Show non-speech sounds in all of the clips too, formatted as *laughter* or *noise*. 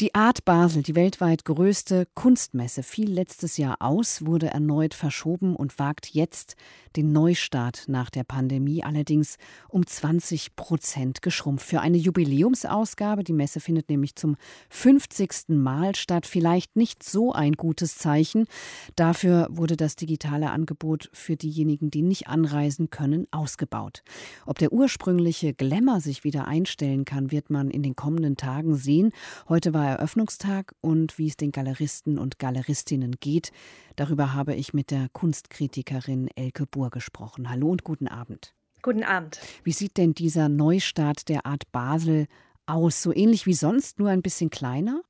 die Art Basel, die weltweit größte Kunstmesse, fiel letztes Jahr aus, wurde erneut verschoben und wagt jetzt den Neustart nach der Pandemie, allerdings um 20 Prozent geschrumpft. Für eine Jubiläumsausgabe, die Messe findet nämlich zum 50. Mal statt, vielleicht nicht so ein gutes Zeichen. Dafür wurde das digitale Angebot für diejenigen, die nicht anreisen können, ausgebaut. Ob der ursprüngliche Glamour sich wieder einstellen kann, wird man in den kommenden Tagen sehen. Heute war Eröffnungstag und wie es den Galeristen und Galeristinnen geht. Darüber habe ich mit der Kunstkritikerin Elke Buhr gesprochen. Hallo und guten Abend. Guten Abend. Wie sieht denn dieser Neustart der Art Basel aus? So ähnlich wie sonst, nur ein bisschen kleiner?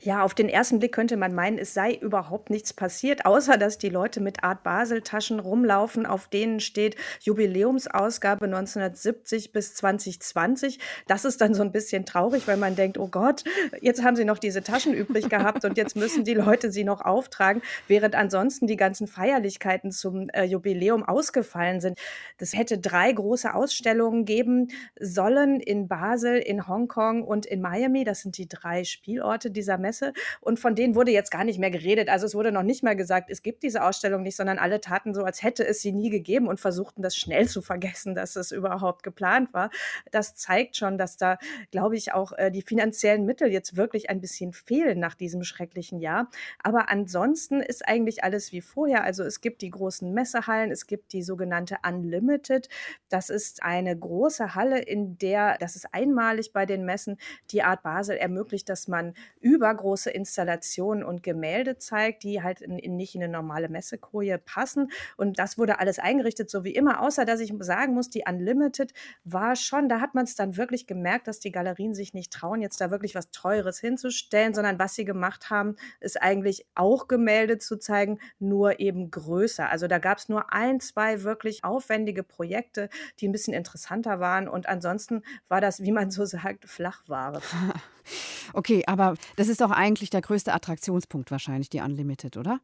Ja, auf den ersten Blick könnte man meinen, es sei überhaupt nichts passiert, außer dass die Leute mit Art Basel-Taschen rumlaufen, auf denen steht Jubiläumsausgabe 1970 bis 2020. Das ist dann so ein bisschen traurig, weil man denkt, oh Gott, jetzt haben sie noch diese Taschen übrig gehabt und jetzt müssen die Leute sie noch auftragen, während ansonsten die ganzen Feierlichkeiten zum äh, Jubiläum ausgefallen sind. Das hätte drei große Ausstellungen geben sollen in Basel, in Hongkong und in Miami. Das sind die drei Spielorte, die dieser Messe. Und von denen wurde jetzt gar nicht mehr geredet. Also es wurde noch nicht mal gesagt, es gibt diese Ausstellung nicht, sondern alle taten so, als hätte es sie nie gegeben und versuchten das schnell zu vergessen, dass es überhaupt geplant war. Das zeigt schon, dass da, glaube ich, auch äh, die finanziellen Mittel jetzt wirklich ein bisschen fehlen nach diesem schrecklichen Jahr. Aber ansonsten ist eigentlich alles wie vorher. Also es gibt die großen Messehallen, es gibt die sogenannte Unlimited. Das ist eine große Halle, in der, das ist einmalig bei den Messen, die Art Basel ermöglicht, dass man über übergroße Installationen und Gemälde zeigt, die halt in, in nicht in eine normale Messekoje passen. Und das wurde alles eingerichtet, so wie immer, außer dass ich sagen muss, die Unlimited war schon, da hat man es dann wirklich gemerkt, dass die Galerien sich nicht trauen, jetzt da wirklich was Teures hinzustellen, sondern was sie gemacht haben, ist eigentlich auch Gemälde zu zeigen, nur eben größer. Also da gab es nur ein, zwei wirklich aufwendige Projekte, die ein bisschen interessanter waren. Und ansonsten war das, wie man so sagt, Flachware. *laughs* Okay, aber das ist doch eigentlich der größte Attraktionspunkt wahrscheinlich, die Unlimited, oder?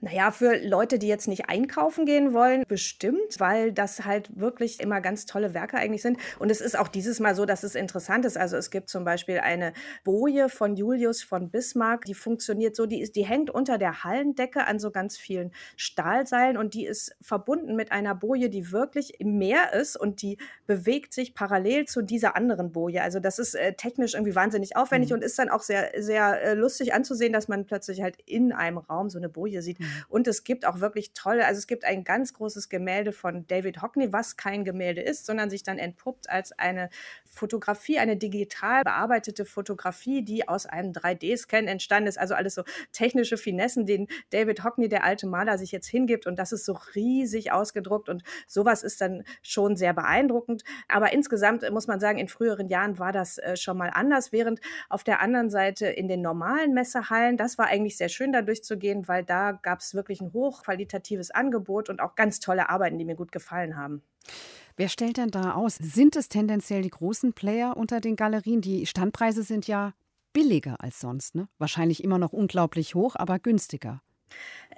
Naja, für Leute, die jetzt nicht einkaufen gehen wollen, bestimmt, weil das halt wirklich immer ganz tolle Werke eigentlich sind. Und es ist auch dieses Mal so, dass es interessant ist. Also es gibt zum Beispiel eine Boje von Julius von Bismarck, die funktioniert so, die, ist, die hängt unter der Hallendecke an so ganz vielen Stahlseilen und die ist verbunden mit einer Boje, die wirklich im Meer ist und die bewegt sich parallel zu dieser anderen Boje. Also das ist äh, technisch irgendwie wahnsinnig aufwendig mhm. und ist dann auch sehr, sehr äh, lustig anzusehen, dass man plötzlich halt in einem Raum so eine Boje sieht. Mhm. Und es gibt auch wirklich tolle, also es gibt ein ganz großes Gemälde von David Hockney, was kein Gemälde ist, sondern sich dann entpuppt als eine Fotografie, eine digital bearbeitete Fotografie, die aus einem 3D-Scan entstanden ist. Also alles so technische Finessen, denen David Hockney, der alte Maler, sich jetzt hingibt. Und das ist so riesig ausgedruckt. Und sowas ist dann schon sehr beeindruckend. Aber insgesamt muss man sagen, in früheren Jahren war das äh, schon mal anders. Während auf der anderen Seite in den normalen Messehallen, das war eigentlich sehr schön da durchzugehen, weil da gab es wirklich ein hochqualitatives Angebot und auch ganz tolle Arbeiten, die mir gut gefallen haben. Wer stellt denn da aus? Sind es tendenziell die großen Player unter den Galerien? Die Standpreise sind ja billiger als sonst, ne? Wahrscheinlich immer noch unglaublich hoch, aber günstiger.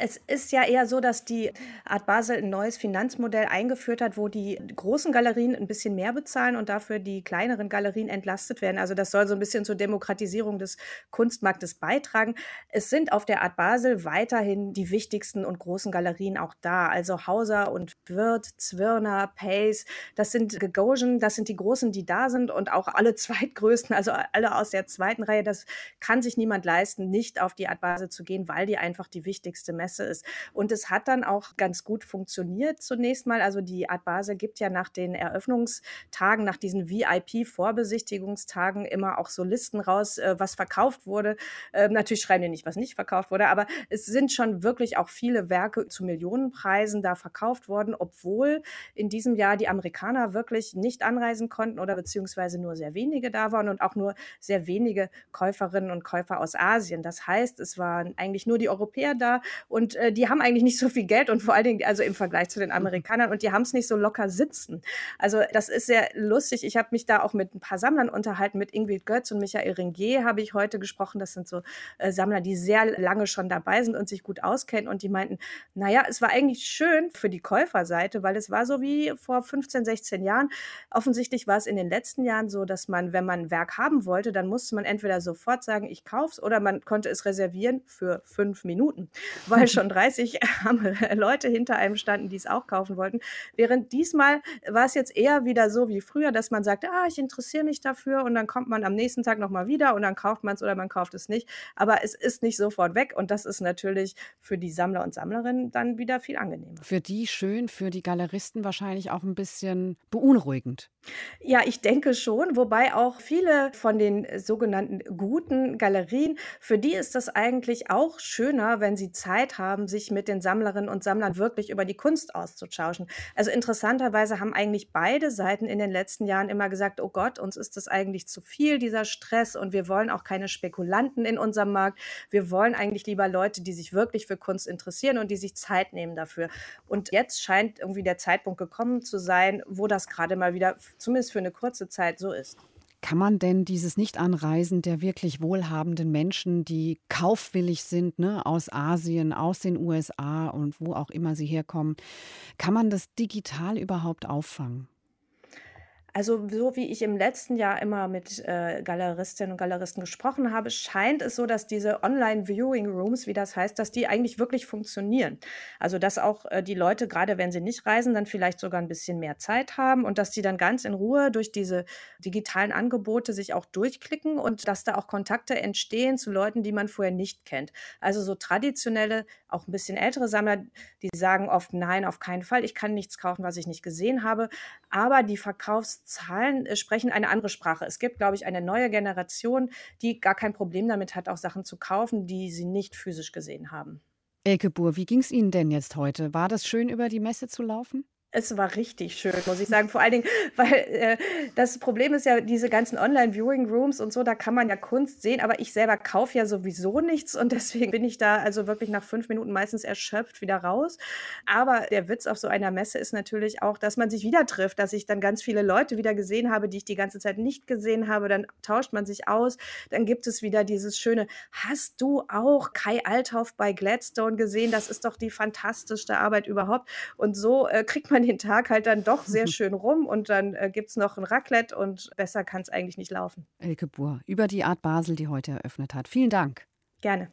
Es ist ja eher so, dass die Art Basel ein neues Finanzmodell eingeführt hat, wo die großen Galerien ein bisschen mehr bezahlen und dafür die kleineren Galerien entlastet werden. Also das soll so ein bisschen zur Demokratisierung des Kunstmarktes beitragen. Es sind auf der Art Basel weiterhin die wichtigsten und großen Galerien auch da. Also Hauser und Wirth, Zwirner, Pace, das sind Gagosian, das sind die großen, die da sind und auch alle *laughs* zweitgrößten, also alle aus der zweiten Reihe. Das kann sich niemand leisten, nicht auf die Art Basel zu gehen, weil die einfach die wichtigste Messe ist. Und es hat dann auch ganz gut funktioniert zunächst mal. Also die Art Basel gibt ja nach den Eröffnungstagen, nach diesen VIP-Vorbesichtigungstagen immer auch so Listen raus, äh, was verkauft wurde. Ähm, natürlich schreiben die nicht, was nicht verkauft wurde, aber es sind schon wirklich auch viele Werke zu Millionenpreisen da verkauft worden, obwohl in diesem Jahr die Amerikaner wirklich nicht anreisen konnten oder beziehungsweise nur sehr wenige da waren und auch nur sehr wenige Käuferinnen und Käufer aus Asien. Das heißt, es waren eigentlich nur die Europäer da, da und äh, die haben eigentlich nicht so viel Geld und vor allen Dingen, also im Vergleich zu den Amerikanern und die haben es nicht so locker sitzen. Also das ist sehr lustig. Ich habe mich da auch mit ein paar Sammlern unterhalten, mit Ingrid Götz und Michael Ringier habe ich heute gesprochen. Das sind so äh, Sammler, die sehr lange schon dabei sind und sich gut auskennen und die meinten, naja, es war eigentlich schön für die Käuferseite, weil es war so wie vor 15, 16 Jahren. Offensichtlich war es in den letzten Jahren so, dass man, wenn man ein Werk haben wollte, dann musste man entweder sofort sagen, ich kauf's oder man konnte es reservieren für fünf Minuten, weil schon 30 *laughs* Leute hinter einem standen, die es auch kaufen wollten. Während diesmal war es jetzt eher wieder so wie früher, dass man sagt, ah, ich interessiere mich dafür und dann kommt man am nächsten Tag nochmal wieder und dann kauft man es oder man kauft es nicht. Aber es ist nicht sofort weg und das ist natürlich für die Sammler und Sammlerinnen dann wieder viel angenehmer. Für die schön, für die Galeristen wahrscheinlich auch ein bisschen beunruhigend. Ja, ich denke schon, wobei auch viele von den sogenannten guten Galerien, für die ist das eigentlich auch schöner, wenn sie Zeit haben, sich mit den Sammlerinnen und Sammlern wirklich über die Kunst auszutauschen. Also interessanterweise haben eigentlich beide Seiten in den letzten Jahren immer gesagt, oh Gott, uns ist das eigentlich zu viel, dieser Stress, und wir wollen auch keine Spekulanten in unserem Markt. Wir wollen eigentlich lieber Leute, die sich wirklich für Kunst interessieren und die sich Zeit nehmen dafür. Und jetzt scheint irgendwie der Zeitpunkt gekommen zu sein, wo das gerade mal wieder zumindest für eine kurze Zeit so ist. Kann man denn dieses Nicht-Anreisen der wirklich wohlhabenden Menschen, die kaufwillig sind, ne, aus Asien, aus den USA und wo auch immer sie herkommen, kann man das digital überhaupt auffangen? Also, so wie ich im letzten Jahr immer mit, äh, Galeristinnen und Galeristen gesprochen habe, scheint es so, dass diese Online-Viewing-Rooms, wie das heißt, dass die eigentlich wirklich funktionieren. Also, dass auch, äh, die Leute, gerade wenn sie nicht reisen, dann vielleicht sogar ein bisschen mehr Zeit haben und dass sie dann ganz in Ruhe durch diese digitalen Angebote sich auch durchklicken und dass da auch Kontakte entstehen zu Leuten, die man vorher nicht kennt. Also, so traditionelle, auch ein bisschen ältere Sammler, die sagen oft: „Nein, auf keinen Fall. Ich kann nichts kaufen, was ich nicht gesehen habe.“ Aber die Verkaufs Zahlen äh, sprechen eine andere Sprache. Es gibt, glaube ich, eine neue Generation, die gar kein Problem damit hat, auch Sachen zu kaufen, die sie nicht physisch gesehen haben. Elke Buhr, wie ging es Ihnen denn jetzt heute? War das schön, über die Messe zu laufen? Es war richtig schön, muss ich sagen. Vor allen Dingen, weil äh, das Problem ist ja, diese ganzen Online-Viewing-Rooms und so, da kann man ja Kunst sehen, aber ich selber kaufe ja sowieso nichts und deswegen bin ich da also wirklich nach fünf Minuten meistens erschöpft wieder raus. Aber der Witz auf so einer Messe ist natürlich auch, dass man sich wieder trifft, dass ich dann ganz viele Leute wieder gesehen habe, die ich die ganze Zeit nicht gesehen habe. Dann tauscht man sich aus. Dann gibt es wieder dieses schöne, hast du auch Kai Althoff bei Gladstone gesehen? Das ist doch die fantastischste Arbeit überhaupt. Und so äh, kriegt man man den Tag halt dann doch sehr *laughs* schön rum und dann äh, gibt es noch ein Raclette und besser kann es eigentlich nicht laufen. Elke Buhr über die Art Basel, die heute eröffnet hat. Vielen Dank. Gerne.